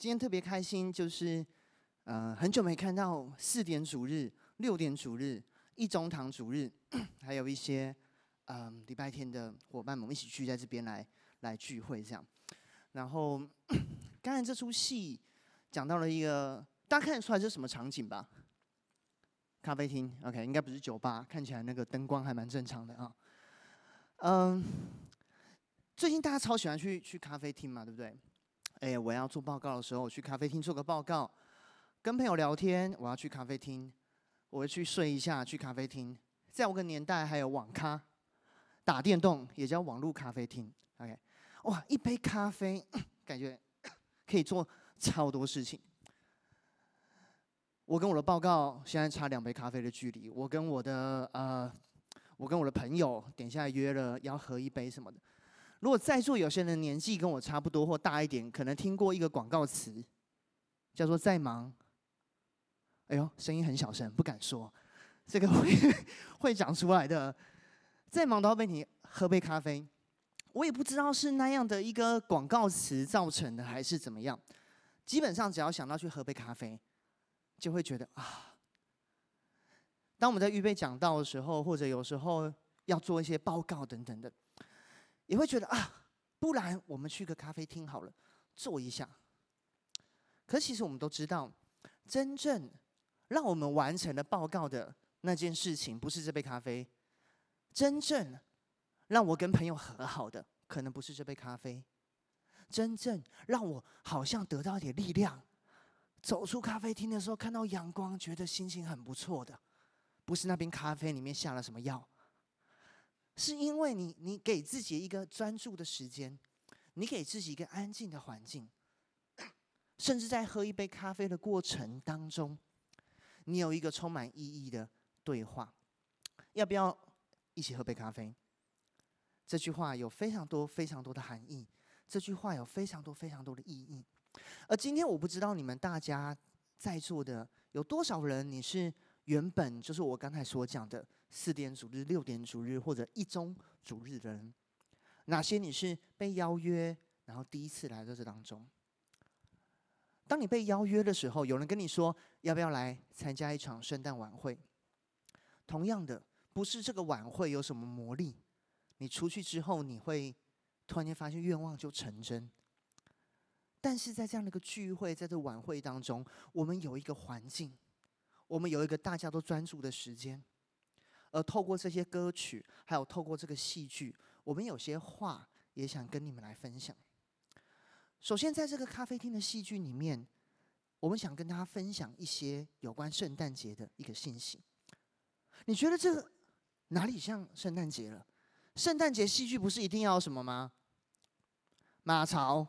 今天特别开心，就是呃很久没看到四点主日、六点主日、一中堂主日，还有一些嗯、礼拜天的伙伴们，我们一起聚在这边来来聚会这样。然后 刚才这出戏讲到了一个，大家看得出来这是什么场景吧？咖啡厅，OK，应该不是酒吧，看起来那个灯光还蛮正常的啊。嗯，最近大家超喜欢去去咖啡厅嘛，对不对？哎，我要做报告的时候，我去咖啡厅做个报告；跟朋友聊天，我要去咖啡厅；我会去睡一下，去咖啡厅。在我个年代，还有网咖、打电动，也叫网络咖啡厅。OK，哇，一杯咖啡，感觉可以做超多事情。我跟我的报告现在差两杯咖啡的距离。我跟我的呃，我跟我的朋友等一下约了要喝一杯什么的。如果在座有些人年纪跟我差不多或大一点，可能听过一个广告词，叫做“再忙”。哎呦，声音很小声，不敢说，这个 会会讲出来的。再忙都要被你喝杯咖啡。我也不知道是那样的一个广告词造成的，还是怎么样。基本上只要想到去喝杯咖啡，就会觉得啊。当我们在预备讲道的时候，或者有时候要做一些报告等等的。也会觉得啊，不然我们去个咖啡厅好了，坐一下。可其实我们都知道，真正让我们完成了报告的那件事情，不是这杯咖啡；真正让我跟朋友和好的，可能不是这杯咖啡；真正让我好像得到一点力量，走出咖啡厅的时候看到阳光，觉得心情很不错的，不是那杯咖啡里面下了什么药。是因为你，你给自己一个专注的时间，你给自己一个安静的环境，甚至在喝一杯咖啡的过程当中，你有一个充满意义的对话。要不要一起喝杯咖啡？这句话有非常多、非常多的含义。这句话有非常多、非常多的意义。而今天，我不知道你们大家在座的有多少人，你是。原本就是我刚才所讲的四点主日、六点主日或者一中主日的人，哪些你是被邀约，然后第一次来到这当中？当你被邀约的时候，有人跟你说要不要来参加一场圣诞晚会？同样的，不是这个晚会有什么魔力，你出去之后你会突然间发现愿望就成真。但是在这样的一个聚会，在这晚会当中，我们有一个环境。我们有一个大家都专注的时间，而透过这些歌曲，还有透过这个戏剧，我们有些话也想跟你们来分享。首先，在这个咖啡厅的戏剧里面，我们想跟大家分享一些有关圣诞节的一个信息。你觉得这个哪里像圣诞节了？圣诞节戏剧不是一定要什么吗？马槽、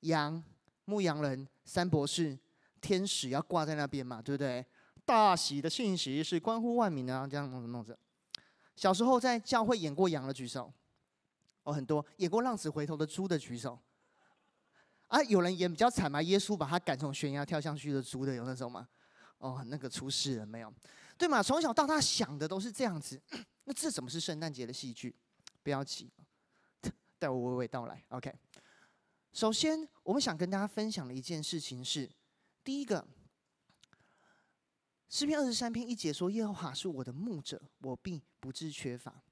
羊、牧羊人、三博士、天使要挂在那边嘛，对不对？大喜的信息是关乎万民的，这样弄着弄着。小时候在教会演过羊的举手，哦，很多演过浪子回头的猪的举手。啊，有人演比较惨嘛？耶稣把他赶从悬崖跳下去的猪的有那种吗？哦，那个出事了没有？对嘛？从小到大想的都是这样子。那这怎么是圣诞节的戏剧？不要急，待我娓娓道来。OK，首先我们想跟大家分享的一件事情是，第一个。诗篇二十三篇一节说：“耶和华是我的牧者，我必不致缺乏。”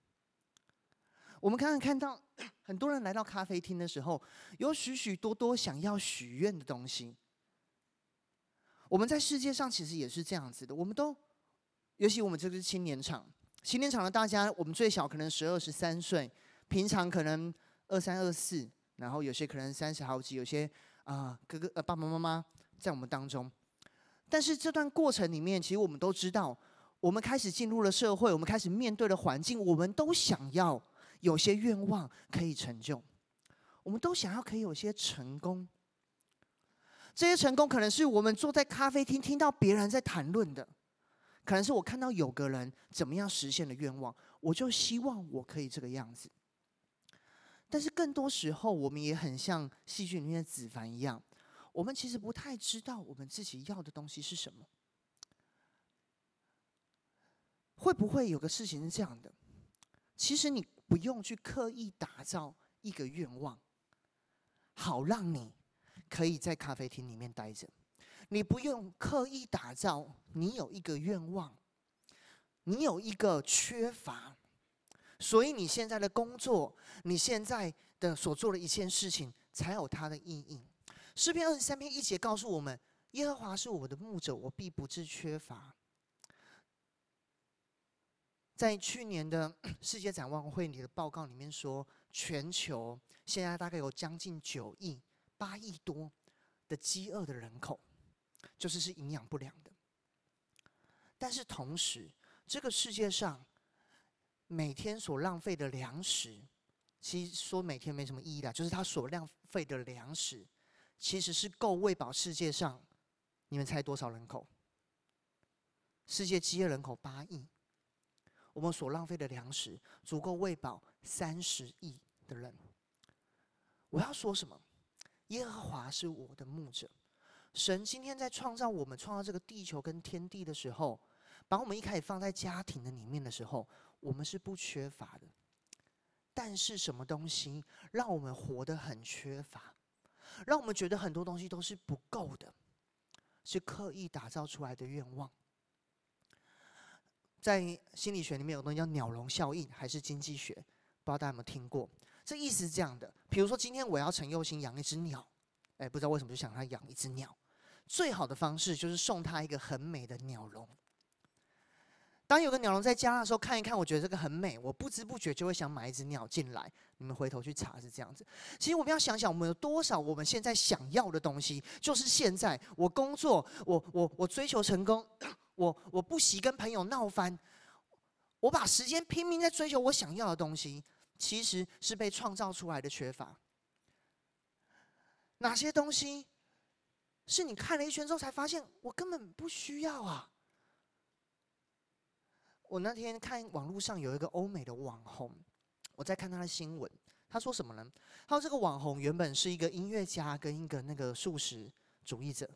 我们刚刚看到很多人来到咖啡厅的时候，有许许多多想要许愿的东西。我们在世界上其实也是这样子的，我们都，尤其我们这个是青年场，青年场的大家，我们最小可能十二十三岁，平常可能二三二四，然后有些可能三十好几，有些啊、哥哥呃爸爸妈妈在我们当中。但是这段过程里面，其实我们都知道，我们开始进入了社会，我们开始面对了环境，我们都想要有些愿望可以成就，我们都想要可以有些成功。这些成功可能是我们坐在咖啡厅听到别人在谈论的，可能是我看到有个人怎么样实现了愿望，我就希望我可以这个样子。但是更多时候，我们也很像戏剧里面的子凡一样。我们其实不太知道我们自己要的东西是什么。会不会有个事情是这样的？其实你不用去刻意打造一个愿望，好让你可以在咖啡厅里面待着，你不用刻意打造，你有一个愿望，你有一个缺乏，所以你现在的工作，你现在的所做的一件事情，才有它的意义。诗篇二十三篇一节告诉我们：耶和华是我的牧者，我必不致缺乏。在去年的世界展望会里的报告里面说，全球现在大概有将近九亿、八亿多的饥饿的人口，就是是营养不良的。但是同时，这个世界上每天所浪费的粮食，其实说每天没什么意义的，就是它所浪费的粮食，其实是够喂饱世界上，你们猜多少人口？世界饥饿人口八亿。我们所浪费的粮食足够喂饱三十亿的人。我要说什么？耶和华是我的牧者。神今天在创造我们、创造这个地球跟天地的时候，把我们一开始放在家庭的里面的时候，我们是不缺乏的。但是什么东西让我们活得很缺乏？让我们觉得很多东西都是不够的，是刻意打造出来的愿望。在心理学里面有东西叫鸟笼效应，还是经济学？不知道大家有没有听过？这意思是这样的：比如说今天我要陈佑兴养一只鸟，哎，不知道为什么就想他养一只鸟。最好的方式就是送他一个很美的鸟笼。当有个鸟笼在家的时候，看一看，我觉得这个很美，我不知不觉就会想买一只鸟进来。你们回头去查是这样子。其实我们要想想，我们有多少我们现在想要的东西，就是现在我工作，我我我追求成功。我我不惜跟朋友闹翻，我把时间拼命在追求我想要的东西，其实是被创造出来的缺乏。哪些东西是你看了一圈之后才发现我根本不需要啊？我那天看网络上有一个欧美的网红，我在看他的新闻，他说什么呢？他说这个网红原本是一个音乐家跟一个那个素食主义者。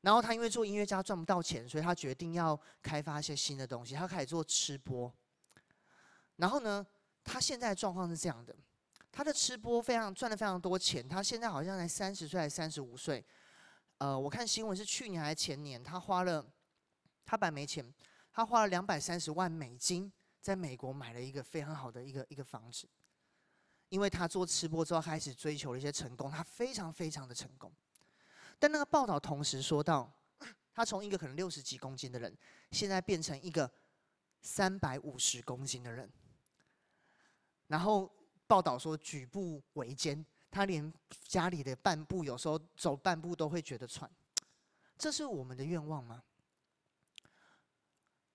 然后他因为做音乐家赚不到钱，所以他决定要开发一些新的东西。他开始做吃播。然后呢，他现在的状况是这样的：他的吃播非常赚了非常多钱。他现在好像才三十岁还是三十五岁？呃，我看新闻是去年还是前年，他花了他本来没钱，他花了两百三十万美金在美国买了一个非常好的一个一个房子。因为他做吃播之后开始追求了一些成功，他非常非常的成功。但那个报道同时说到，他从一个可能六十几公斤的人，现在变成一个三百五十公斤的人。然后报道说举步维艰，他连家里的半步有时候走半步都会觉得喘。这是我们的愿望吗？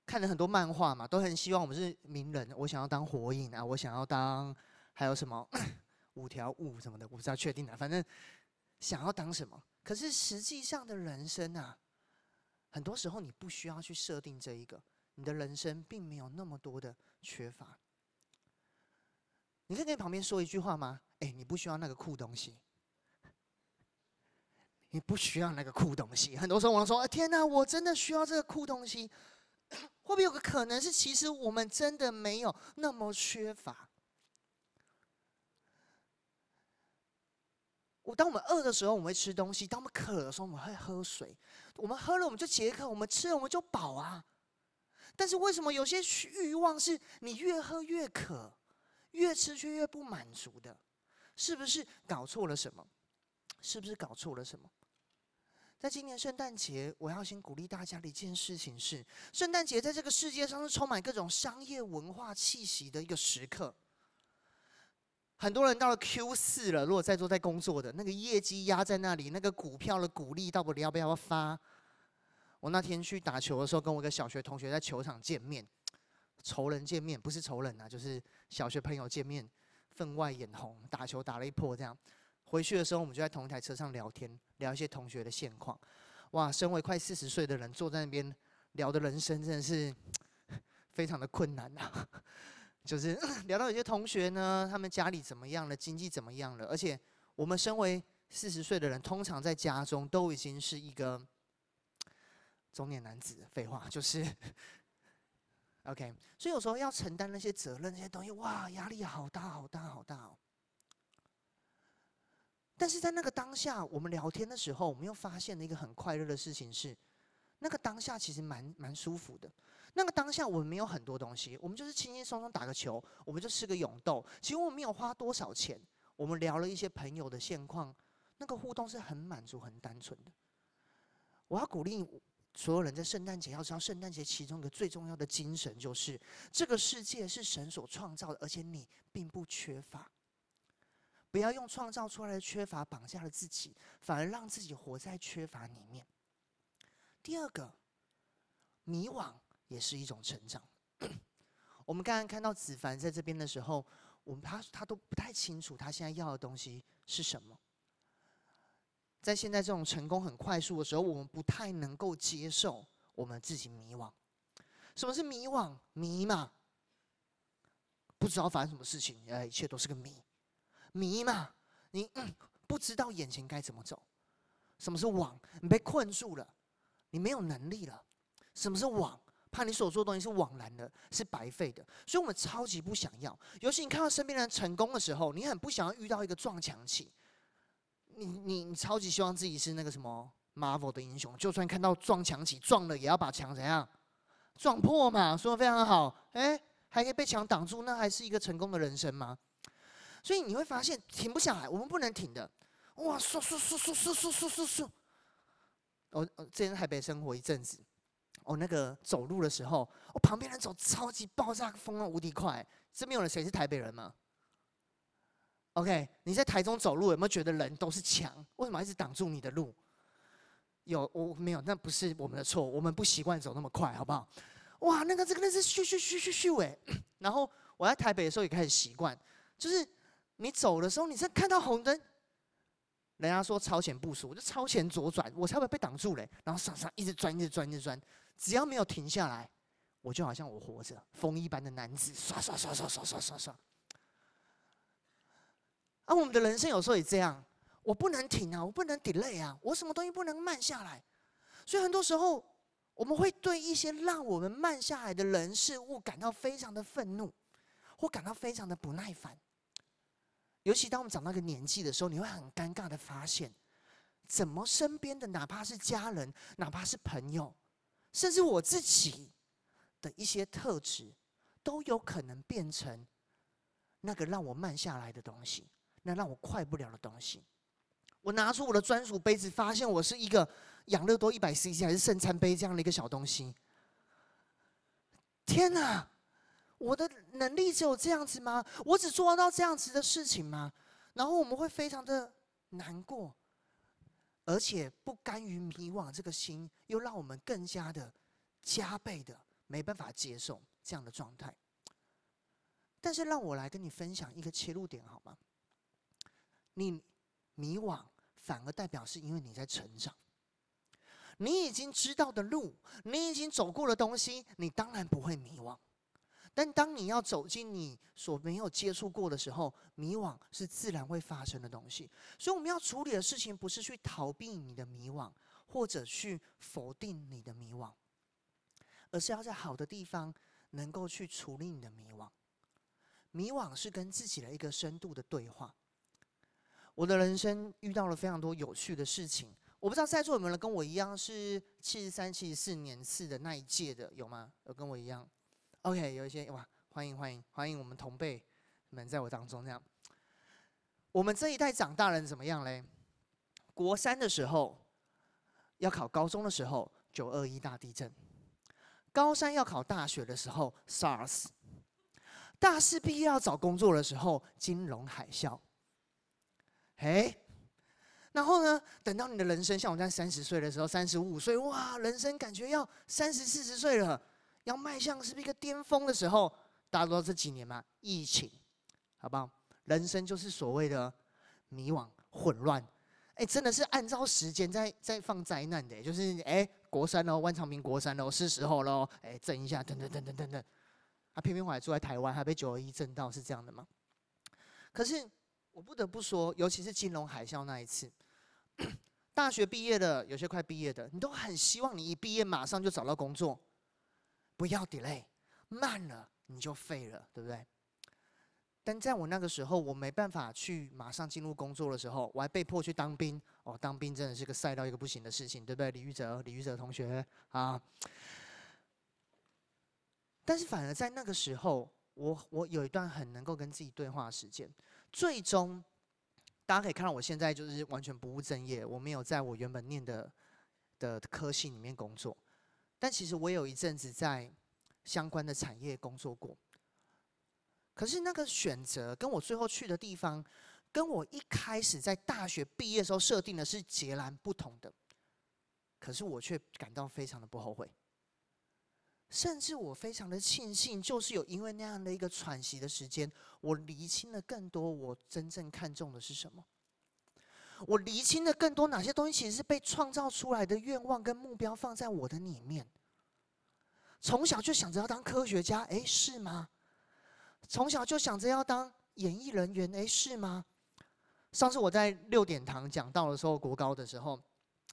看了很多漫画嘛，都很希望我们是名人。我想要当火影啊，我想要当还有什么 五条悟什么的，我不知道确定的，反正想要当什么。可是实际上的人生啊，很多时候你不需要去设定这一个，你的人生并没有那么多的缺乏。你可以跟旁边说一句话吗？哎，你不需要那个酷东西，你不需要那个酷东西。很多时候我们说，天哪，我真的需要这个酷东西。会不会有个可能是，其实我们真的没有那么缺乏？我当我们饿的时候，我们会吃东西；当我们渴的时候，我们会喝水。我们喝了，我们就解渴；我们吃了，我们就饱啊。但是为什么有些欲望是你越喝越渴，越吃却越不满足的？是不是搞错了什么？是不是搞错了什么？在今年圣诞节，我要先鼓励大家的一件事情是：圣诞节在这个世界上是充满各种商业文化气息的一个时刻。很多人到了 Q 四了，如果在座在工作的那个业绩压在那里，那个股票的股利到底要不要发？我那天去打球的时候，跟我一个小学同学在球场见面，仇人见面不是仇人啊，就是小学朋友见面，分外眼红，打球打了一波这样。回去的时候，我们就在同一台车上聊天，聊一些同学的现况。哇，身为快四十岁的人，坐在那边聊的人生真的是 非常的困难啊。就是 聊到有些同学呢，他们家里怎么样了，经济怎么样了，而且我们身为四十岁的人，通常在家中都已经是一个 中年男子。废话就是 OK，所以有时候要承担那些责任、那些东西，哇，压力好大、好大、好大哦。但是在那个当下，我们聊天的时候，我们又发现了一个很快乐的事情是，那个当下其实蛮蛮舒服的。那个当下我们没有很多东西，我们就是轻轻松松打个球，我们就吃个永豆。其实我们没有花多少钱，我们聊了一些朋友的现况，那个互动是很满足、很单纯的。我要鼓励所有人在圣诞节要知道，圣诞节其中一个最重要的精神就是，这个世界是神所创造的，而且你并不缺乏。不要用创造出来的缺乏绑架了自己，反而让自己活在缺乏里面。第二个，迷惘也是一种成长。我们刚刚看到子凡在这边的时候，我们他他都不太清楚他现在要的东西是什么。在现在这种成功很快速的时候，我们不太能够接受我们自己迷惘。什么是迷惘？迷嘛，不知道发生什么事情，哎，一切都是个谜。迷嘛，你、不知道眼前该怎么走。什么是网？你被困住了，你没有能力了。什么是网？怕你所做的东西是枉然的，是白费的。所以我们超级不想要。尤其你看到身边人成功的时候，你很不想要遇到一个撞墙期。你你你超级希望自己是那个什么 Marvel 的英雄，就算看到撞墙起撞了，也要把墙怎样撞破嘛？说的非常好，哎，还可以被墙挡住，那还是一个成功的人生吗？所以你会发现停不下来，我们不能停的。哇，唰唰唰唰唰唰唰唰！我我之前在台北生活一阵子，我那个走路的时候，我旁边人走超级爆炸风啊，无敌快。这边有人谁是台北人吗？OK，你在台中走路有没有觉得人都是墙？为什么一直挡住你的路？有，我没有，那不是我们的错，我们不习惯走那么快，好不好？哇，那个这个那是咻咻咻咻咻哎！然后我在台北的时候也开始习惯，就是你走的时候，你是看到红灯，人家说超前部署，我就超前左转，我才会被挡住嘞。然后上上一直钻，一直钻，一直钻，只要没有停下来，我就好像我活着，风一般的男子，刷刷刷刷刷刷刷刷。啊、我们的人生有时候也这样，我不能停啊，我不能 delay 啊，我什么东西不能慢下来？所以很多时候，我们会对一些让我们慢下来的人事物感到非常的愤怒，或感到非常的不耐烦。尤其当我们长到一个年纪的时候，你会很尴尬的发现，怎么身边的哪怕是家人，哪怕是朋友，甚至我自己的一些特质，都有可能变成那个让我慢下来的东西。那让我快不了的东西，我拿出我的专属杯子，发现我是一个养乐多一百 CC 还是圣餐杯这样的一个小东西。天哪，我的能力只有这样子吗？我只做到这样子的事情吗？然后我们会非常的难过，而且不甘于迷惘这个心，又让我们更加的加倍的没办法接受这样的状态。但是让我来跟你分享一个切入点好吗？你迷惘，反而代表是因为你在成长。你已经知道的路，你已经走过的东西，你当然不会迷惘。但当你要走进你所没有接触过的时候，迷惘是自然会发生的东西。所以我们要处理的事情，不是去逃避你的迷惘，或者去否定你的迷惘，而是要在好的地方能够去处理你的迷惘。迷惘是跟自己的一个深度的对话。我的人生遇到了非常多有趣的事情，我不知道在座有没有人跟我一样是七十三、七十四年次的那一届的，有吗？有跟我一样？OK，有一些哇，欢迎欢迎欢迎我们同辈们在我当中这样。我们这一代长大人怎么样嘞？国三的时候要考高中的时候，九二一大地震；高三要考大学的时候，SARS；大四毕业要找工作的时候，金融海啸。哎，然后呢？等到你的人生像我在三十岁的时候，三十五岁，哇，人生感觉要三十四十岁了，要迈向是不是一个巅峰的时候？大家都知道这几年嘛，疫情，好不好？人生就是所谓的迷惘、混乱。哎，真的是按照时间在在放灾难的，就是哎，国三喽，万长平国三喽，是时候喽，哎，震一下，等等等等等等。他偏偏我还住在台湾，还被九二一震到，是这样的吗？可是。我不得不说，尤其是金融海啸那一次，大学毕业的，有些快毕业的，你都很希望你一毕业马上就找到工作，不要 delay，慢了你就废了，对不对？但在我那个时候，我没办法去马上进入工作的时候，我还被迫去当兵。哦，当兵真的是个赛到一个不行的事情，对不对？李玉哲，李玉哲同学啊。但是反而在那个时候，我我有一段很能够跟自己对话的时间。最终，大家可以看到，我现在就是完全不务正业，我没有在我原本念的的科系里面工作。但其实我有一阵子在相关的产业工作过。可是那个选择跟我最后去的地方，跟我一开始在大学毕业时候设定的是截然不同的。可是我却感到非常的不后悔，甚至我非常的庆幸，就是有因为那样的一个喘息的时间，我厘清了更多我真正看重的是什么。我厘清了更多哪些东西其实是被创造出来的愿望跟目标放在我的里面。从小就想着要当科学家，诶，是吗？从小就想着要当演艺人员，诶，是吗？上次我在六点堂讲到的时候，国高的时候，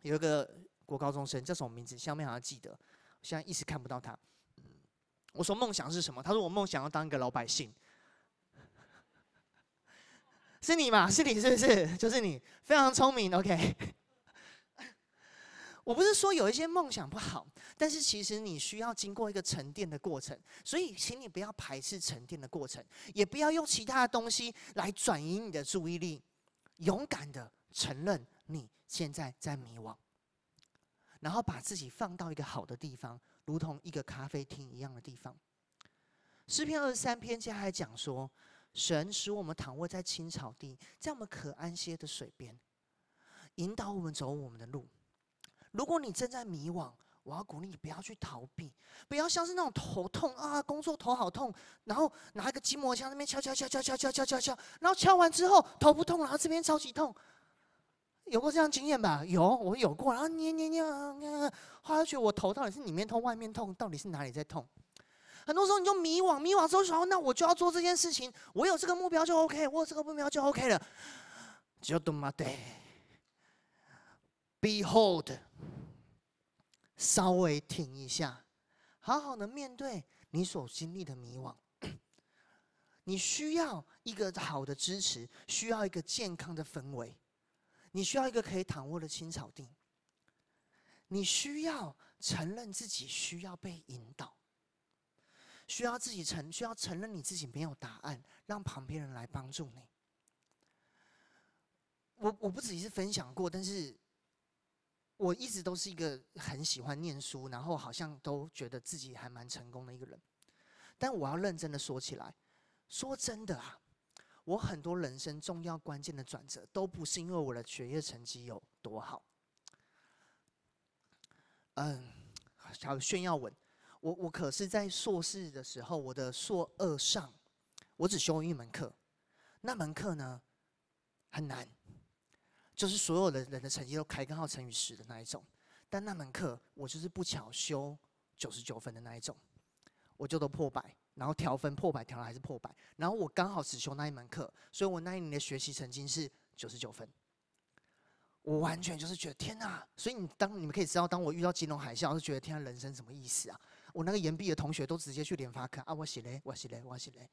有一个国高中生叫什么名字？下面好像记得，现在一时看不到他。我说梦想是什么？他说我梦想要当一个老百姓。是你嘛？是你是不是？就是你，非常聪明。OK。我不是说有一些梦想不好，但是其实你需要经过一个沉淀的过程，所以请你不要排斥沉淀的过程，也不要用其他的东西来转移你的注意力，勇敢的承认你现在在迷惘，然后把自己放到一个好的地方，如同一个咖啡厅一样的地方。诗篇二十三篇接下来讲说，神使我们躺卧在青草地，在我们可安歇的水边，引导我们走我们的路。如果你正在迷惘，我要鼓励你不要去逃避，不要像是那种头痛啊，工作头好痛，然后拿一个筋膜枪那边敲敲敲敲敲敲敲敲，然后敲完之后头不痛，然后这边超级痛，有过这样经验吧？有，我有过，然后捏捏捏，后来觉得我头到底是里面痛外面痛，到底是哪里在痛？很多时候你就迷惘，迷惘之后说，那我就要做这件事情，我有这个目标就 OK，我有这个目标就 OK 了，就这么对。Behold，稍微停一下，好好的面对你所经历的迷惘。你需要一个好的支持，需要一个健康的氛围，你需要一个可以躺卧的青草地。你需要承认自己需要被引导，需要自己承需要承认你自己没有答案，让旁边人来帮助你。我我不只是分享过，但是。我一直都是一个很喜欢念书，然后好像都觉得自己还蛮成功的一个人。但我要认真的说起来，说真的啊，我很多人生重要关键的转折，都不是因为我的学业成绩有多好。嗯，还有炫耀文，我我可是在硕士的时候，我的硕二上，我只修一门课，那门课呢很难。就是所有的人的成绩都开根号乘以十的那一种，但那门课我就是不巧修九十九分的那一种，我就都破百，然后调分破百调了还是破百，然后我刚好只修那一门课，所以我那一年的学习成绩是九十九分。我完全就是觉得天哪！所以你当你们可以知道，当我遇到金融海啸，就觉得天哪，人生什么意思啊？我那个延毕的同学都直接去联发科啊，我写嘞，我写嘞，我写嘞。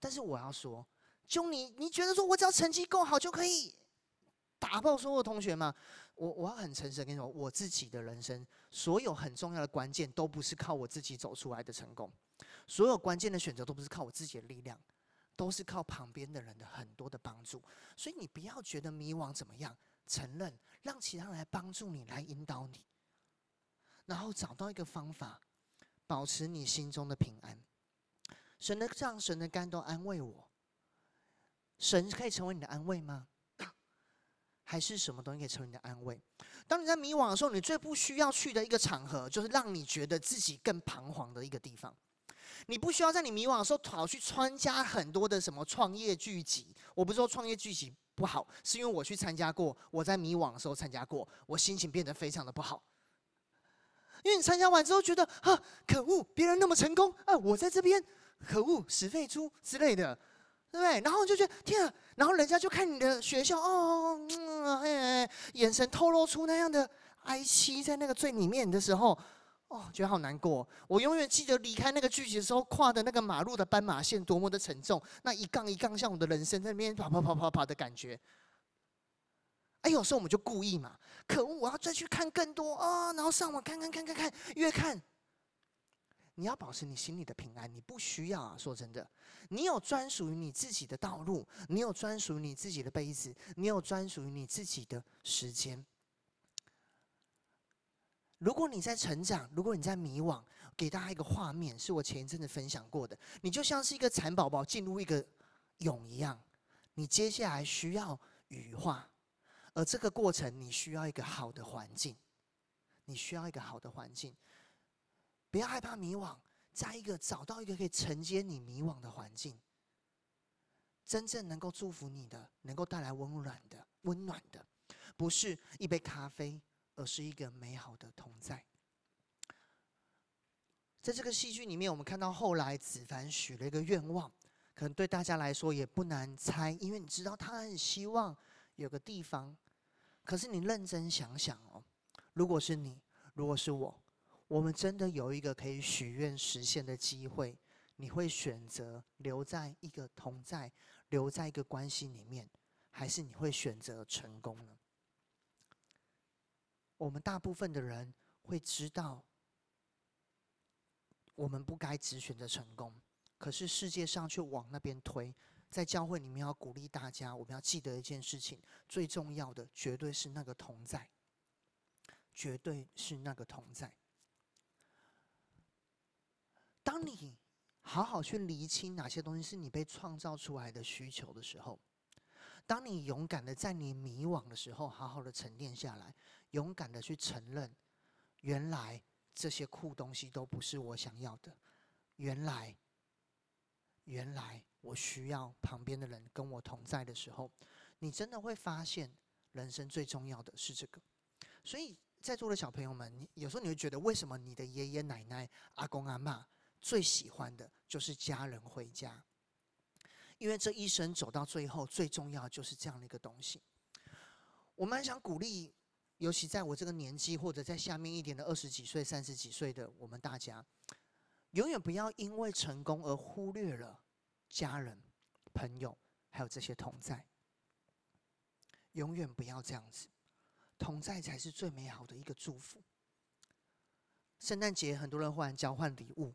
但是我要说，就你你觉得说我只要成绩够好就可以？打爆所有同学吗？我我要很诚实跟你说，我自己的人生所有很重要的关键都不是靠我自己走出来的成功，所有关键的选择都不是靠我自己的力量，都是靠旁边的人的很多的帮助。所以你不要觉得迷惘怎么样，承认，让其他人来帮助你，来引导你，然后找到一个方法，保持你心中的平安。神的杖、神的竿都安慰我。神可以成为你的安慰吗？还是什么东西可以成为你的安慰？当你在迷惘的时候，你最不需要去的一个场合，就是让你觉得自己更彷徨的一个地方。你不需要在你迷惘的时候跑去参加很多的什么创业聚集。我不是说创业聚集不好，是因为我去参加过，我在迷惘的时候参加过，我心情变得非常的不好。因为你参加完之后觉得啊，可恶，别人那么成功啊，我在这边，可恶，死废猪之类的。对不对？然后就觉得天啊，然后人家就看你的学校哦，嗯，哎，眼神透露出那样的哀戚，在那个最里面的时候，哦，觉得好难过。我永远记得离开那个聚集的时候，跨的那个马路的斑马线多么的沉重，那一杠一杠像我的人生在那边跑跑跑跑跑的感觉。哎，有时候我们就故意嘛，可恶，我要再去看更多啊，然后上网看看看看看，越看。你要保持你心里的平安，你不需要啊。说真的，你有专属于你自己的道路，你有专属于你自己的杯子，你有专属于你自己的时间。如果你在成长，如果你在迷惘，给大家一个画面，是我前一阵子分享过的。你就像是一个蚕宝宝进入一个蛹一样，你接下来需要羽化，而这个过程你需要一个好的环境，你需要一个好的环境。不要害怕迷惘，在一个找到一个可以承接你迷惘的环境，真正能够祝福你的，能够带来温暖的、温暖的，不是一杯咖啡。而是一个美好的同在。在这个戏剧里面，我们看到后来子凡许了一个愿望，可能对大家来说也不难猜，因为你知道他很希望有个地方。可是你认真想想哦，如果是你，如果是我，我们真的有一个可以许愿实现的机会，你会选择留在一个同在，留在一个关系里面，还是你会选择成功呢？我们大部分的人会知道，我们不该只选择成功，可是世界上却往那边推。在教会里面，要鼓励大家，我们要记得一件事情：最重要的绝对是那个同在，绝对是那个同在。当你好好去厘清哪些东西是你被创造出来的需求的时候，当你勇敢的在你迷惘的时候，好好的沉淀下来。勇敢的去承认，原来这些酷东西都不是我想要的。原来，原来我需要旁边的人跟我同在的时候，你真的会发现，人生最重要的是这个。所以，在座的小朋友们，你有时候你会觉得，为什么你的爷爷奶奶、阿公阿嬷最喜欢的就是家人回家？因为这一生走到最后，最重要就是这样的一个东西。我们想鼓励。尤其在我这个年纪，或者在下面一点的二十几岁、三十几岁的我们大家，永远不要因为成功而忽略了家人、朋友，还有这些同在。永远不要这样子，同在才是最美好的一个祝福。圣诞节很多人忽然交换礼物。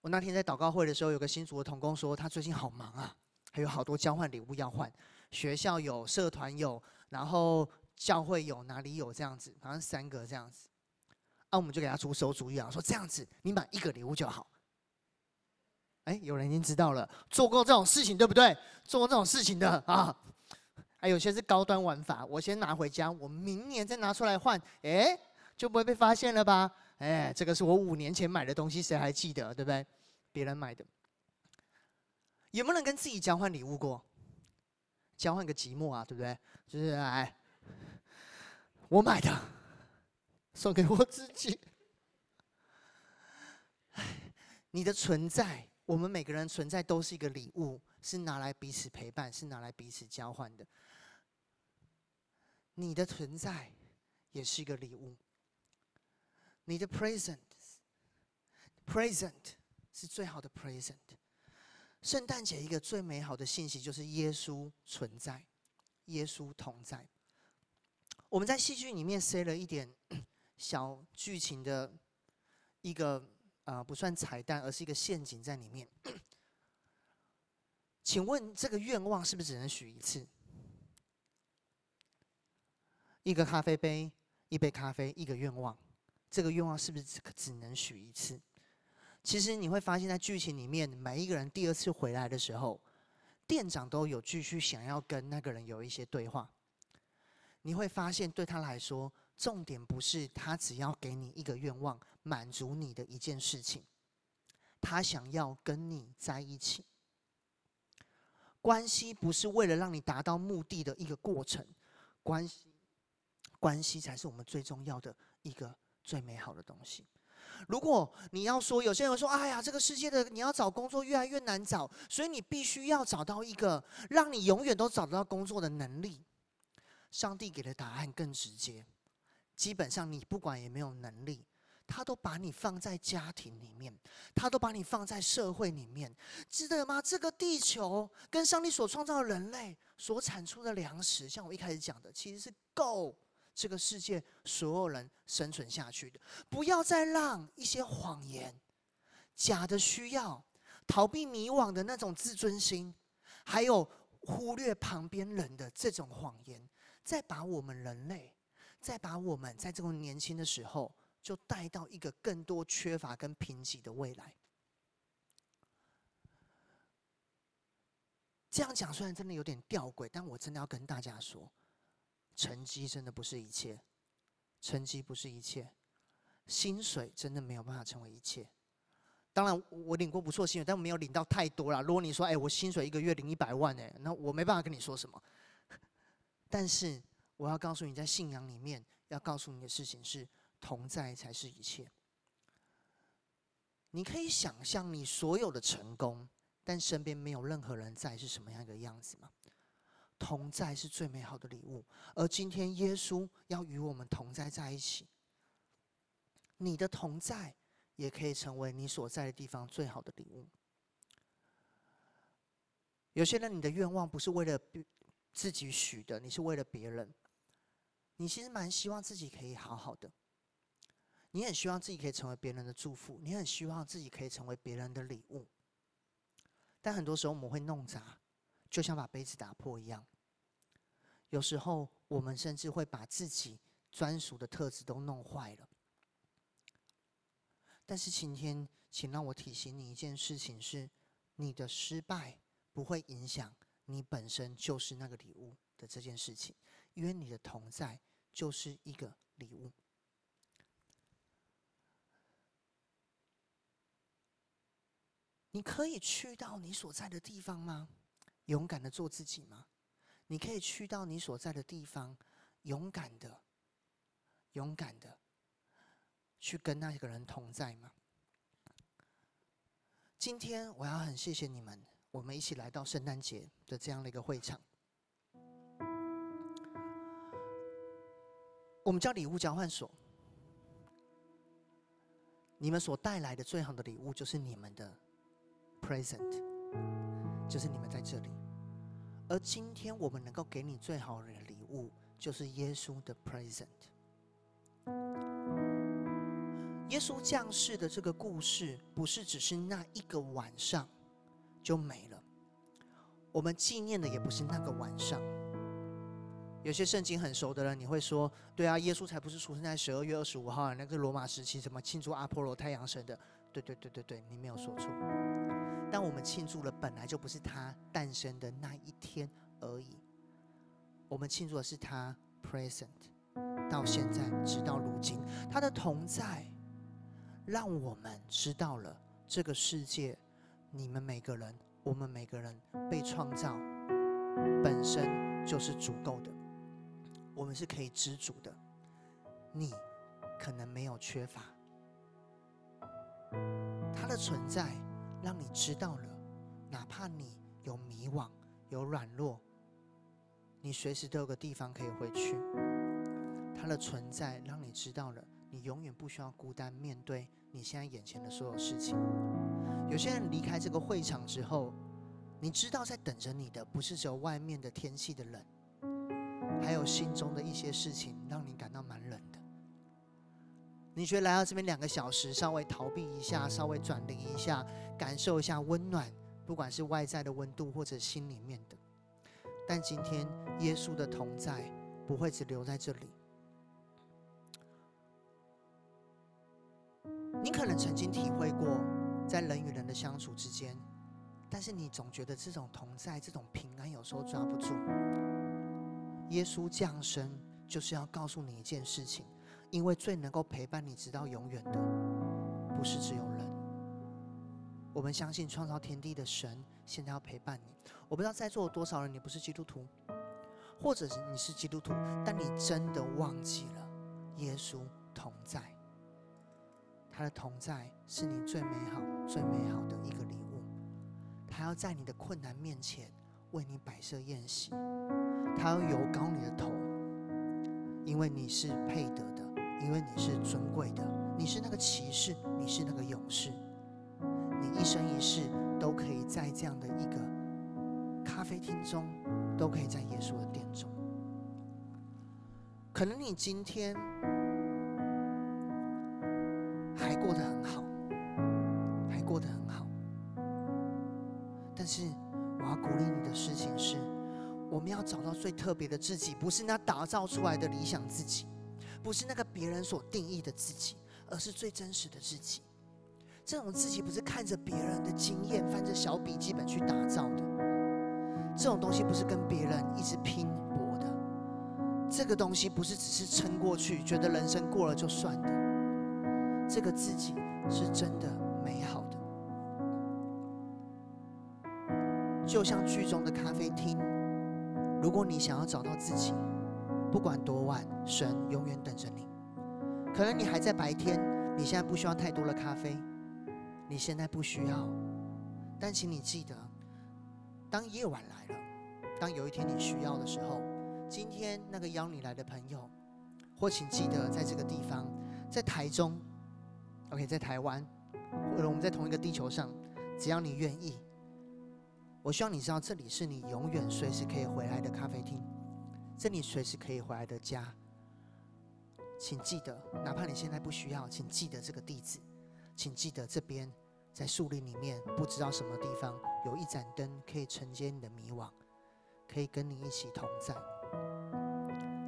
我那天在祷告会的时候，有个新组的同工说，他最近好忙啊，还有好多交换礼物要换，学校有，社团有，然后。教会有哪里有这样子？好像三个这样子，啊，我们就给他出馊主意啊，说这样子，你买一个礼物就好。哎，有人已经知道了，做过这种事情对不对？做过这种事情的啊，还有些是高端玩法，我先拿回家，我明年再拿出来换，哎，就不会被发现了吧？哎，这个是我五年前买的东西，谁还记得？对不对？别人买的，有没有人跟自己交换礼物过？交换个寂寞啊，对不对？就是哎。我买的，送给我自己。你的存在，我们每个人存在都是一个礼物，是拿来彼此陪伴，是拿来彼此交换的。你的存在也是一个礼物。你的 present，present 是最好的 present。圣诞节一个最美好的信息就是耶稣存在，耶稣同在。我们在戏剧里面塞了一点小剧情的一个、呃，不算彩蛋，而是一个陷阱在里面。请问这个愿望是不是只能许一次？一个咖啡杯，一杯咖啡，一个愿望，这个愿望是不是只只能许一次？其实你会发现在剧情里面，每一个人第二次回来的时候，店长都有继续想要跟那个人有一些对话。你会发现，对他来说，重点不是他只要给你一个愿望，满足你的一件事情。他想要跟你在一起。关系不是为了让你达到目的的一个过程，关系，关系才是我们最重要的一个最美好的东西。如果你要说，有些人说：“哎呀，这个世界的你要找工作越来越难找，所以你必须要找到一个让你永远都找得到工作的能力。”上帝给的答案更直接，基本上你不管有没有能力，他都把你放在家庭里面，他都把你放在社会里面，记得吗？这个地球跟上帝所创造的人类所产出的粮食，像我一开始讲的，其实是够这个世界所有人生存下去的。不要再让一些谎言、假的需要、逃避迷惘的那种自尊心，还有忽略旁边人的这种谎言，再把我们人类，再把我们在这种年轻的时候。就带到一个更多缺乏跟贫瘠的未来。这样讲虽然真的有点吊诡，但我真的要跟大家说，成绩真的不是一切，成绩不是一切，薪水真的没有办法成为一切。当然，我领过不错薪水，但我没有领到太多啦。如果你说，哎，我薪水一个月领一百万，哎，那我没办法跟你说什么。但是我要告诉你，在信仰里面要告诉你的事情是。同在才是一切。你可以想象你所有的成功，但身边没有任何人在，是什么样一个样子吗？同在是最美好的礼物，而今天耶稣要与我们同在在一起。你的同在也可以成为你所在的地方最好的礼物。有些人，你的愿望不是为了自己许的，你是为了别人。你其实蛮希望自己可以好好的。你很希望自己可以成为别人的祝福，你很希望自己可以成为别人的礼物，但很多时候我们会弄砸，就像把杯子打破一样。有时候我们甚至会把自己专属的特质都弄坏了。但是今天，请让我提醒你一件事情：是你的失败不会影响你本身就是那个礼物的这件事情，因为你的同在就是一个礼物。你可以去到你所在的地方吗？勇敢的做自己吗？你可以去到你所在的地方，勇敢的、勇敢的去跟那个人同在吗？今天我要很谢谢你们，我们一起来到圣诞节的这样的一个会场。我们叫礼物交换所。你们所带来的最好的礼物就是你们的。Present，就是你们在这里，而今天我们能够给你最好的礼物，就是耶稣的 Present。耶稣降世的这个故事，不是只是那一个晚上就没了，我们纪念的也不是那个晚上。有些圣经很熟的人，你会说：“对啊，耶稣才不是出生在十二月二十五号，那个罗马时期怎么庆祝阿波罗太阳神的？”对对对对对，你没有说错。但我们庆祝了本来就不是他诞生的那一天而已，我们庆祝的是他 present 到现在直到如今，他的同在让我们知道了这个世界，你们每个人，我们每个人被创造本身就是足够的，我们是可以知足的，你可能没有缺乏，他的存在。让你知道了，哪怕你有迷惘、有软弱，你随时都有个地方可以回去。他的存在让你知道了，你永远不需要孤单面对你现在眼前的所有事情。有些人离开这个会场之后，你知道在等着你的不是只有外面的天气的冷，还有心中的一些事情让你感到蛮冷的。你觉得来到这边两个小时，稍微逃避一下，稍微转离一下，感受一下温暖，不管是外在的温度或者心里面的。但今天耶稣的同在不会只留在这里。你可能曾经体会过在人与人的相处之间，但是你总觉得这种同在、这种平安有时候抓不住。耶稣降生就是要告诉你一件事情。因为最能够陪伴你直到永远的，不是只有人。我们相信创造天地的神现在要陪伴你。我不知道在座有多少人，你不是基督徒，或者是你是基督徒，但你真的忘记了耶稣同在。他的同在是你最美好、最美好的一个礼物。他要在你的困难面前为你摆设宴席，他要油膏你的头，因为你是配得的。因为你是尊贵的，你是那个骑士，你是那个勇士，你一生一世都可以在这样的一个咖啡厅中，都可以在耶稣的殿中。可能你今天还过得很好，还过得很好，但是我要鼓励你的事情是，我们要找到最特别的自己，不是那打造出来的理想自己。不是那个别人所定义的自己，而是最真实的自己。这种自己不是看着别人的经验，翻着小笔记本去打造的。这种东西不是跟别人一直拼搏的。这个东西不是只是撑过去，觉得人生过了就算的。这个自己是真的美好的。就像剧中的，如果你想要找到自己。不管多晚，神永远等着你。可能你还在白天，你现在不需要太多的咖啡，你现在不需要。但请你记得，当夜晚来了，当有一天你需要的时候，今天那个邀你来的朋友，或请记得，在这个地方，在台中，OK，在台湾，或者我们在同一个地球上，只要你愿意，我希望你知道，这里是你永远随时可以回来的咖啡厅。这里随时可以回来的家，请记得，哪怕你现在不需要，请记得这个地址，请记得这边在树林里面，不知道什么地方有一盏灯可以承接你的迷惘，可以跟你一起同在。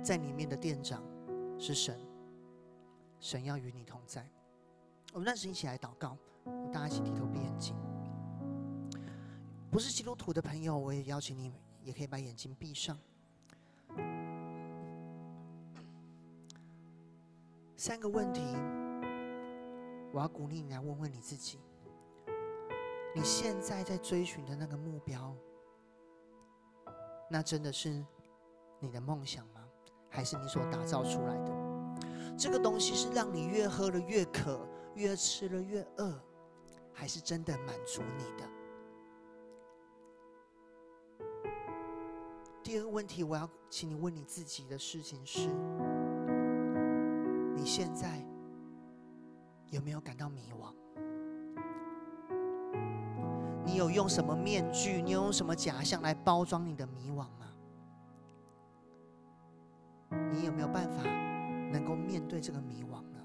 在里面的店长是神，神要与你同在。我们暂时一起来祷告，大家一起低头闭眼睛。不是基督徒的朋友，我也邀请你，也可以把眼睛闭上。三个问题，我要鼓励你来问问你自己：你现在在追寻的那个目标，那真的是你的梦想吗？还是你所打造出来的？这个东西是让你越喝了越渴，越吃了越饿，还是真的满足你的？第二个问题，我要请你问你自己的事情是。你现在有没有感到迷惘？你有用什么面具？你有用什么假象来包装你的迷惘吗？你有没有办法能够面对这个迷惘呢？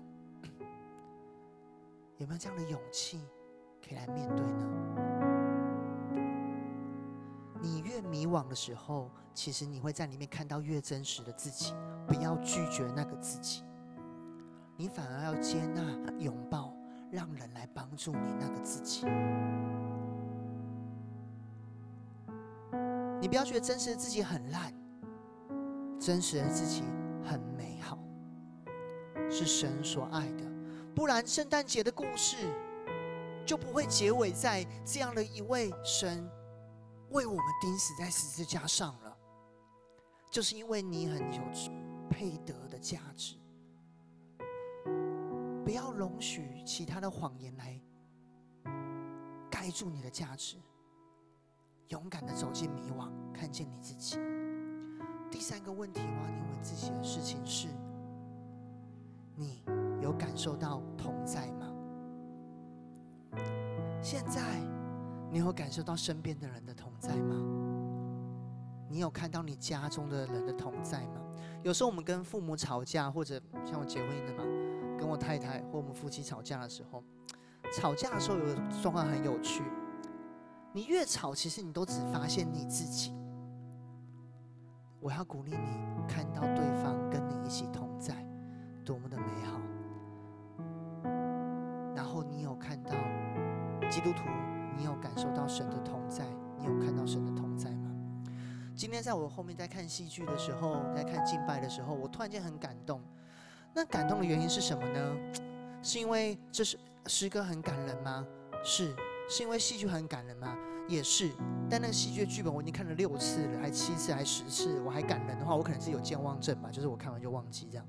有没有这样的勇气可以来面对呢？迷惘的时候，其实你会在里面看到越真实的自己。不要拒绝那个自己。你反而要接纳、拥抱，让人来帮助你那个自己。你不要觉得真实的自己很烂，真实的自己很美好，是神所爱的。不然，圣诞节的故事就不会结尾在这样的一位神为我们钉死在十字架上了。就是因为你很有配得的价值。不要容许其他的谎言来盖住你的价值。勇敢的走进迷惘，看见你自己。第三个问题，我要你问自己的事情是：你有感受到同在吗？现在你有感受到身边的人的同在吗？你有看到你家中的人的同在吗？有时候我们跟父母吵架，或者像我结婚的嘛。跟我太太或我们夫妻吵架的时候，吵架的时候有个状况很有趣。你越吵，其实你都只发现你自己。我要鼓励你看到对方跟你一起同在，多么的美好。然后你有看到基督徒，感受到神的同在，你有看到神的同在吗？今天在我后面在看戏剧的时候，在看敬拜的时候，我突然间很感动。那感动的原因是什么呢？是因为这是诗歌很感人吗？是。是因为戏剧很感人吗？也是。但那个戏剧剧本我已经看了六次了，还七次，还十次，我还感人的话，我可能是有健忘症吧，就是我看完就忘记这样。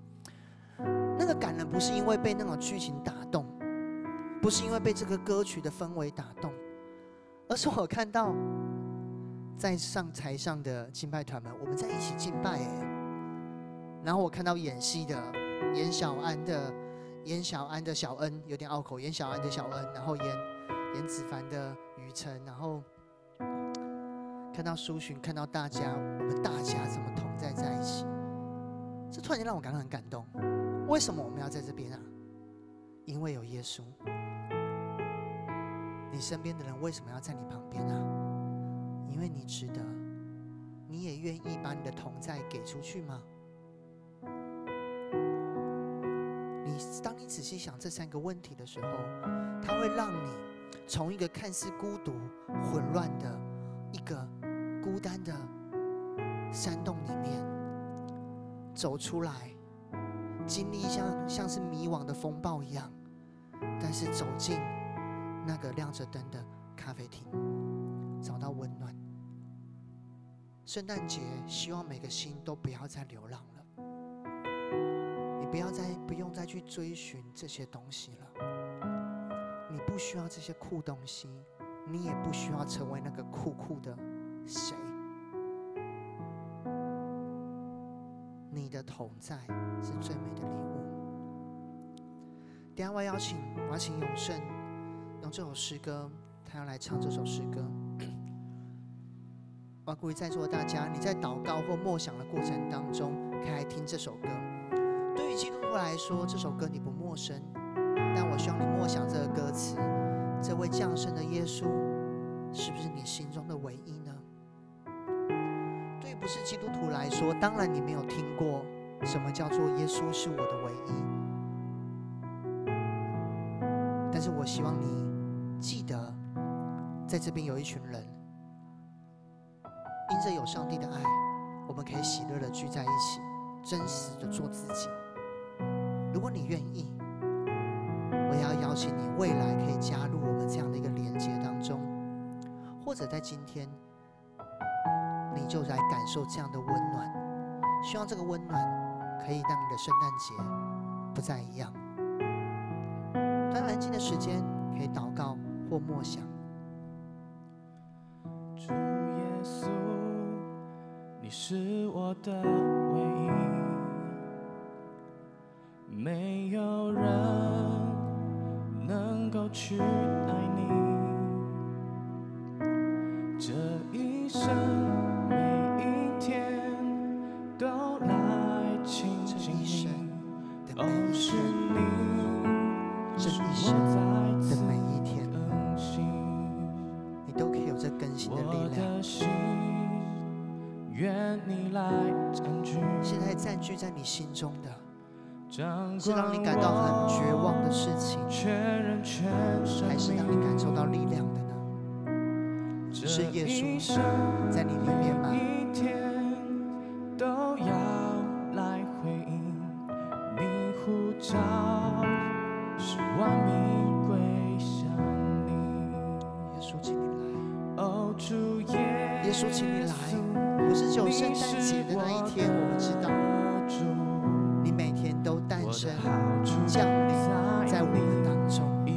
那个感人不是因为被那种剧情打动，不是因为被这个歌曲的氛围打动，而是我看到在上台上的敬拜团们，我们在一起敬拜哎。然后我看到演戏的严小安的严小安的小恩有点拗口，严小安的小恩，然后严严子凡的雨辰，然后看到苏洵，看到大家，我们大家怎么同在在一起？这突然间让我感到很感动。为什么我们要在这边啊？因为有耶稣。你身边的人为什么要在你旁边啊？因为你值得。你也愿意把你的同在给出去吗？你当你仔细想这三个问题的时候，它会让你从一个看似孤独、混乱的一个孤单的山洞里面走出来，经历像像是迷惘的风暴一样，但是走进那个亮着灯的咖啡厅，找到温暖。圣诞节，希望每个心都不要再流浪了。你不要再不用再去追寻这些东西了。你不需要这些酷东西，你也不需要成为那个酷酷的谁。你的同在是最美的礼物。等下我邀请，我要请永胜用这首诗歌，他要来唱这首诗歌。我要鼓励在座的大家，你在祷告或默想的过程当中，可以来听这首歌。对于基督徒来说，这首歌你不陌生，但我希望你默想这个歌词：这位降生的耶稣，是不是你心中的唯一呢？对于不是基督徒来说，当然你没有听过什么叫做耶稣是我的唯一。但是我希望你记得，在这边有一群人。因着有上帝的爱，我们可以喜乐的聚在一起，真实的做自己。如果你愿意，我也要邀请你，未来可以加入我们这样的一个连接当中，或者在今天，你就来感受这样的温暖。希望这个温暖可以让你的圣诞节不再一样。当安静的时间，可以祷告或默想。主耶稣你是我的唯一，没有人能够取代你。这一生耶稣，请你来。耶稣，请你来。不是只有圣诞节的那一天，我们知道，你每天都诞生、降临在我们当中。你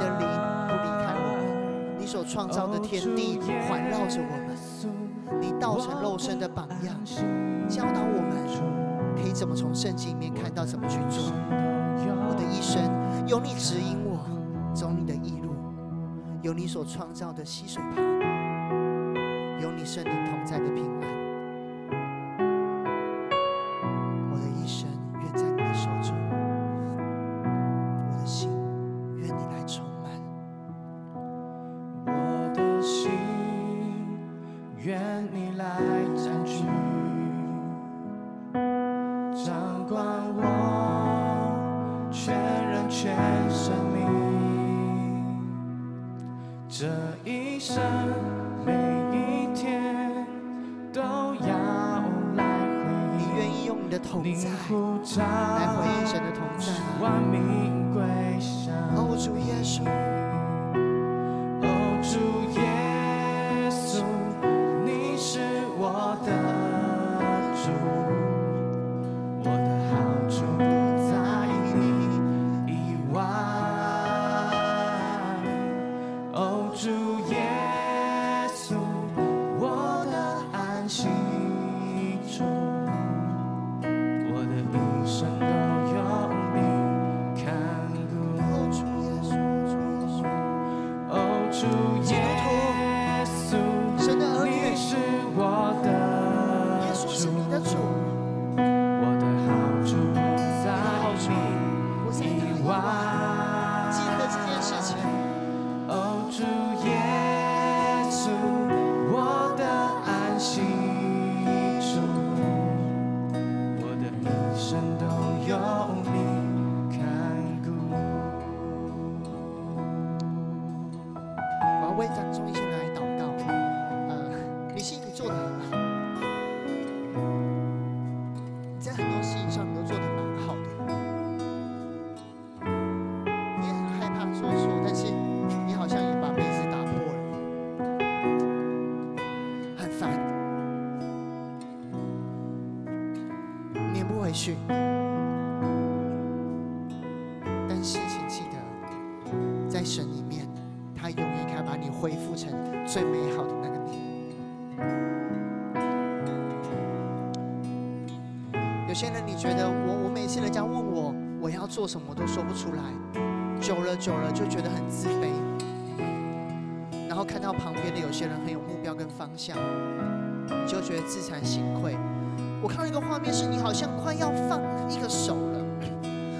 的灵不离开我们，你所创造的天地环绕着我们。你道成肉身的榜样，以怎么从圣经里面看到怎么去做。我的一生有你指引我，走你的义路，有你所创造的溪水旁。有你圣灵同在的平安，出来，久了久了就觉得很自卑。然后看到旁边的有些人很有目标跟方向，就觉得自惭形秽。我看到一个画面，是你好像快要放一个手了，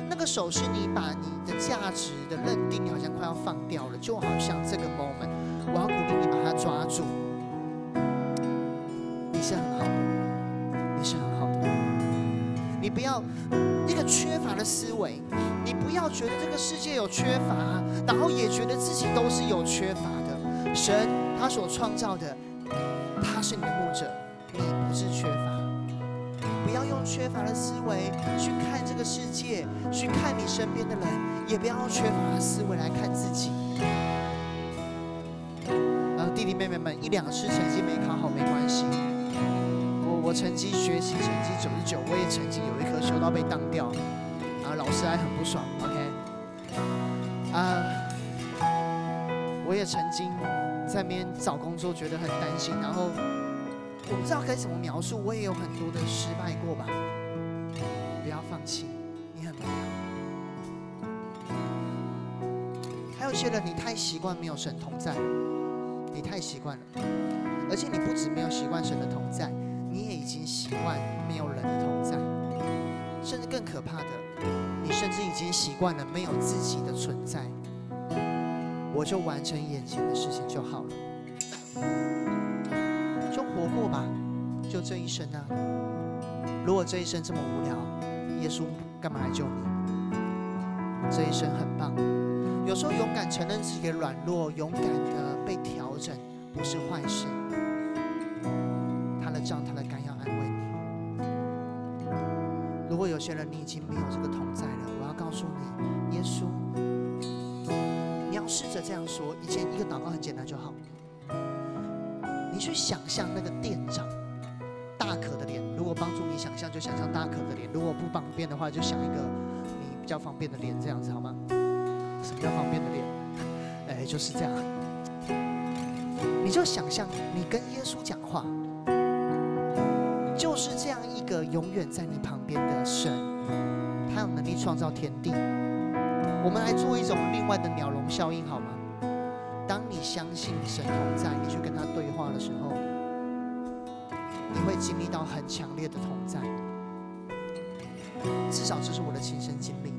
那个手是你把你的价值的认定，好像快要放掉了，就好像这个 moment，我要鼓励你把它抓住。你是很好的，你是很好的，你不要一个缺乏的思维，要觉得这个世界有缺乏，然后也觉得自己都是有缺乏的。神他所创造的，他是你的牧者，你不是缺乏。不要用缺乏的思维去看这个世界，去看你身边的人，也不要用缺乏的思维来看自己。呃，弟弟妹妹们，一两次成绩没考好没关系。我我成绩学习成绩九十九，我也曾经有一科修到被当掉，老师还很不爽。OK，啊，我也曾经在那边找工作，觉得很担心，然后。我不知道该怎么描述，我也有很多的失败过吧。不要放弃，你很美好。还有些人，你太习惯没有神同在，你太习惯了，而且你不止没有习惯神的同在，你也已经习惯没有人的同在，甚至更可怕，至已经习惯了没有自己的存在。我就完成眼前的事情就好了。就活过吧，就这一生啊！如果这一生这么无聊，耶稣干嘛来救你？这一生很棒，有时候勇敢承认自己的软弱，勇敢的被调整，不是坏事。他的杖，他的竿要安慰你。如果有些人你已经没有这个同在了，诉你，耶稣，你要试着这样说，以前一个祷告很简单就好。你去想象那个店长大可的脸，如果帮助你想象，就想象大可的脸；如果不方便的话，就想一个你比较方便的脸，这样子好吗？什么叫方便的脸？哎，就是这样。你就想象你跟耶稣讲话，就是这样一个永远在你旁边的神，他有能力创造天地。我们来做一种另外的鸟笼效应，好吗？当你相信神同在，你去跟他对话的时候，你会经历到很强烈的同在。至少这是我的亲身经历。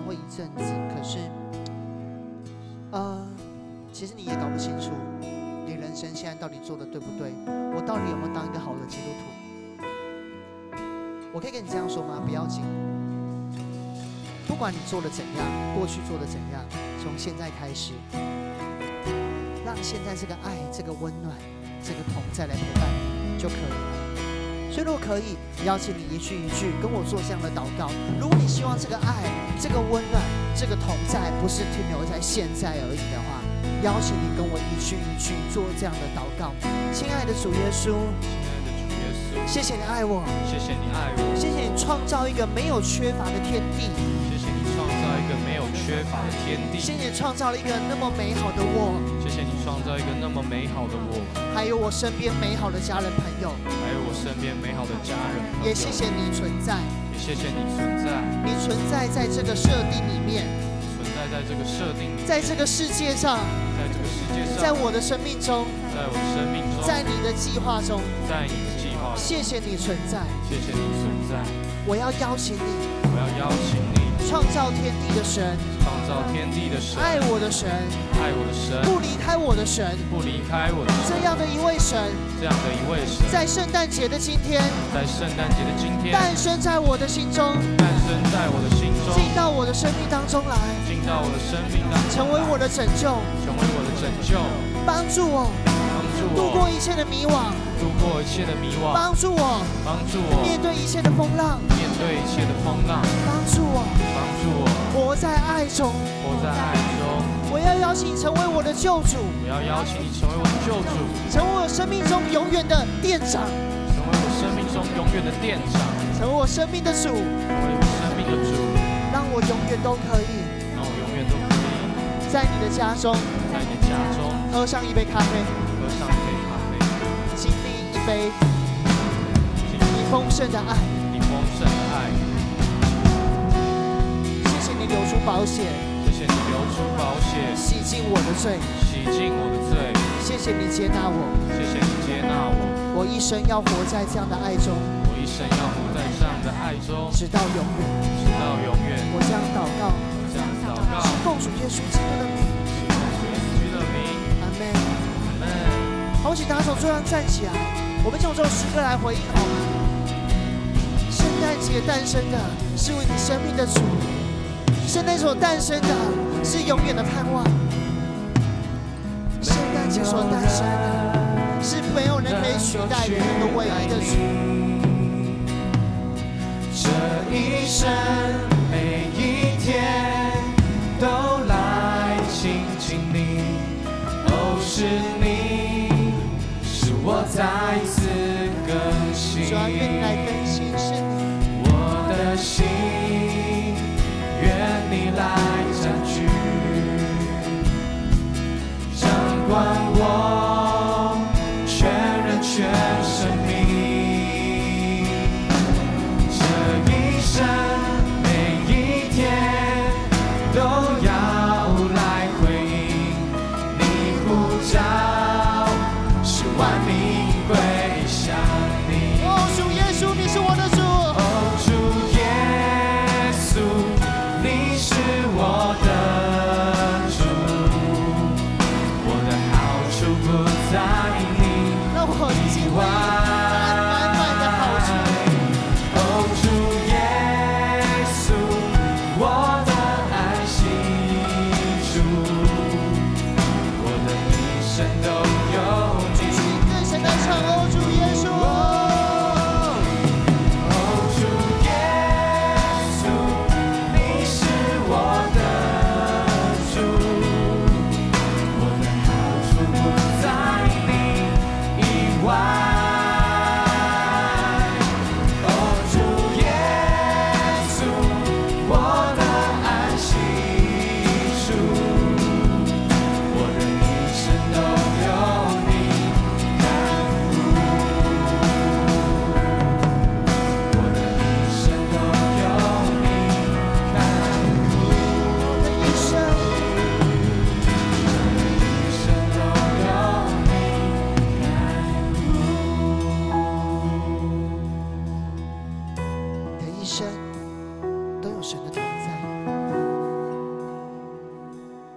会一阵子，可是，呃。其实你也搞不清楚，你人生现在到底做的对不对？我到底有没有当一个好的基督徒？我可以跟你这样说吗？不要紧，不管你做的怎样，过去做的怎样，从现在开始，让现在这个爱、这个温暖、这个同在来陪伴你就可以了。所以，如果可以，邀请你一句一句跟我做这样的祷告。如果你希望这个爱、这个温暖、这个同在不是停留在现在而已的话，邀请你跟我一句一句做这样的祷告，亲爱的主耶稣，亲爱的主耶稣，谢谢你爱我，谢谢你爱我，谢谢你创造一个没有缺乏的天地，谢谢你创造一个没有缺乏的天地，谢谢你创造了一个那么美好的我，谢谢你创造一个那么美好的我，还有我身边美好的家人朋友，身边美好的家人，也谢谢你存在，也谢谢你存在，你存在在这个设定里面。存在在这个设定，在这个世界上，在这个世界上，在我的生命中，在我的生命中，在你的计划中，在你的计划中，谢谢你存在，谢谢你存在。我要邀请你，我要邀请你，创造天地的神，创造天地的神，爱我的神，爱我的神，不离开我的神，不离开我的神，这样的一位神，这样的一位神，在圣诞节的今天，在圣诞节的今天，诞生在我的心中，诞生在我的心中，进到我的生命当中来。进到我的生命当中，成为我的拯救，成为我的拯救，帮助我，帮助我度过一切的迷惘，度过一切的迷惘，帮助我，帮助我面对一切的风浪，面对一切的风浪，帮助我。帮助我活在爱中。活在爱中。我要邀请你成为我的救主，我要邀请你成为我的救主，成为我生命中永远的店长，成为我生命中永远的店长，成为我生命的主，成为我生命的主，让我永远都可以。让我永远都可以。在你的家中。在你的家中。喝上一杯咖啡，喝上一杯咖啡，经历一杯。经你。丰盛的爱。你丰盛的爱。谢谢你流出宝血，谢谢你流出宝血，洗净我的罪。洗净我的罪。谢谢你接纳我，谢谢你接纳我，我一生要活在这样的爱中，我一生要活在这样的爱中，直到永远。直到永远。我这样祷告，我这样祷告，是奉主耶稣基督的名，奉主耶稣基督的名，阿门。阿门。好，请打手突然站起来，我们用这首诗歌来回应好吗？圣诞节诞生的是为你生命的主，圣诞所诞生的是永远的盼望。圣诞节所诞生的是没有人可以取代的那个唯一的主。这一生每一天都来亲近你，哦，是你，是我再次更新。why.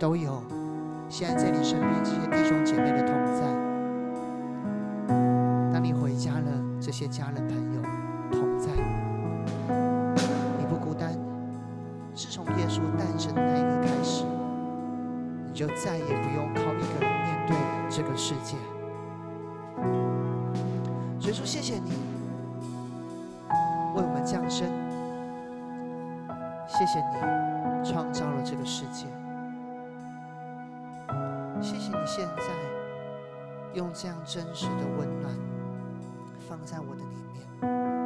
都有现在在你身边这些弟兄姐妹的同在。当你回家了，这些家人朋友同在，你不孤单。自从耶稣诞生的那一刻开始，你就再也不用靠一个人面对这个世界。所以说，谢谢你为我们降生。谢谢你创造了这个世界，现在用这样真实的温暖放在我的里面。